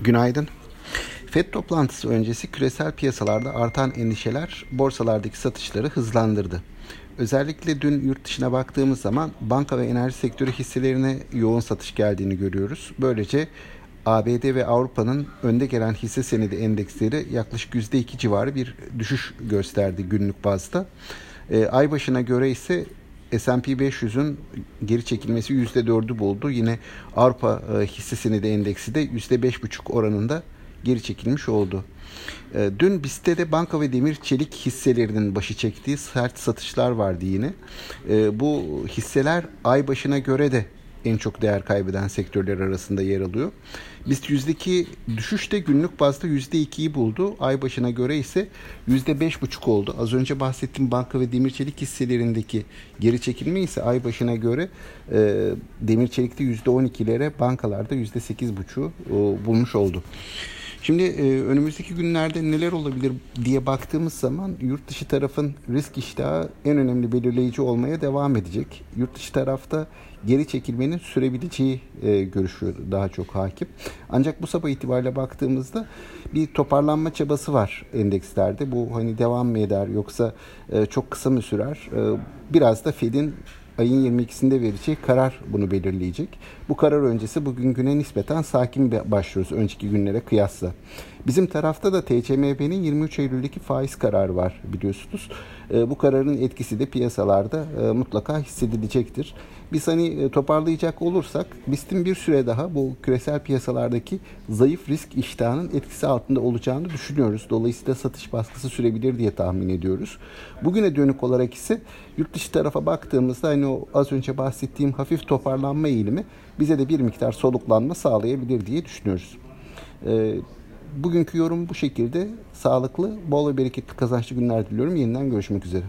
Günaydın. FED toplantısı öncesi küresel piyasalarda artan endişeler borsalardaki satışları hızlandırdı. Özellikle dün yurt dışına baktığımız zaman banka ve enerji sektörü hisselerine yoğun satış geldiğini görüyoruz. Böylece ABD ve Avrupa'nın önde gelen hisse senedi endeksleri yaklaşık %2 civarı bir düşüş gösterdi günlük bazda. E, ay başına göre ise S&P 500'ün geri çekilmesi %4'ü buldu. Yine Avrupa e, hisse senedi endeksi de %5,5 oranında geri çekilmiş oldu. E, dün BIST'te de banka ve demir çelik hisselerinin başı çektiği sert satışlar vardı yine. E, bu hisseler ay başına göre de en çok değer kaybeden sektörler arasında yer alıyor. BIST yüzdeki düşüş de günlük bazda %2'yi buldu. Ay başına göre ise %5,5 oldu. Az önce bahsettiğim banka ve demir çelik hisselerindeki geri çekilme ise ay başına göre e, demir çelikte %12'lere bankalarda %8,5'u e, bulmuş oldu. Şimdi e, önümüzdeki günlerde neler olabilir diye baktığımız zaman yurt dışı tarafın risk iştahı en önemli belirleyici olmaya devam edecek. Yurt dışı tarafta geri çekilmenin sürebileceği e, görüşü daha çok hakim. Ancak bu sabah itibariyle baktığımızda bir toparlanma çabası var endekslerde. Bu hani devam mı eder yoksa e, çok kısa mı sürer? E, biraz da Fed'in ayın 22'sinde vereceği karar bunu belirleyecek. Bu karar öncesi bugün güne nispeten sakin başlıyoruz önceki günlere kıyasla. Bizim tarafta da TCMB'nin 23 Eylül'deki faiz kararı var biliyorsunuz. E, bu kararın etkisi de piyasalarda e, mutlaka hissedilecektir. Biz hani e, toparlayacak olursak BIST'in bir süre daha bu küresel piyasalardaki zayıf risk iştahının etkisi altında olacağını düşünüyoruz. Dolayısıyla satış baskısı sürebilir diye tahmin ediyoruz. Bugüne dönük olarak ise yurt dışı tarafa baktığımızda hani o az önce bahsettiğim hafif toparlanma eğilimi bize de bir miktar soluklanma sağlayabilir diye düşünüyoruz. Ee, bugünkü yorum bu şekilde. Sağlıklı, bol ve bereketli kazançlı günler diliyorum. Yeniden görüşmek üzere.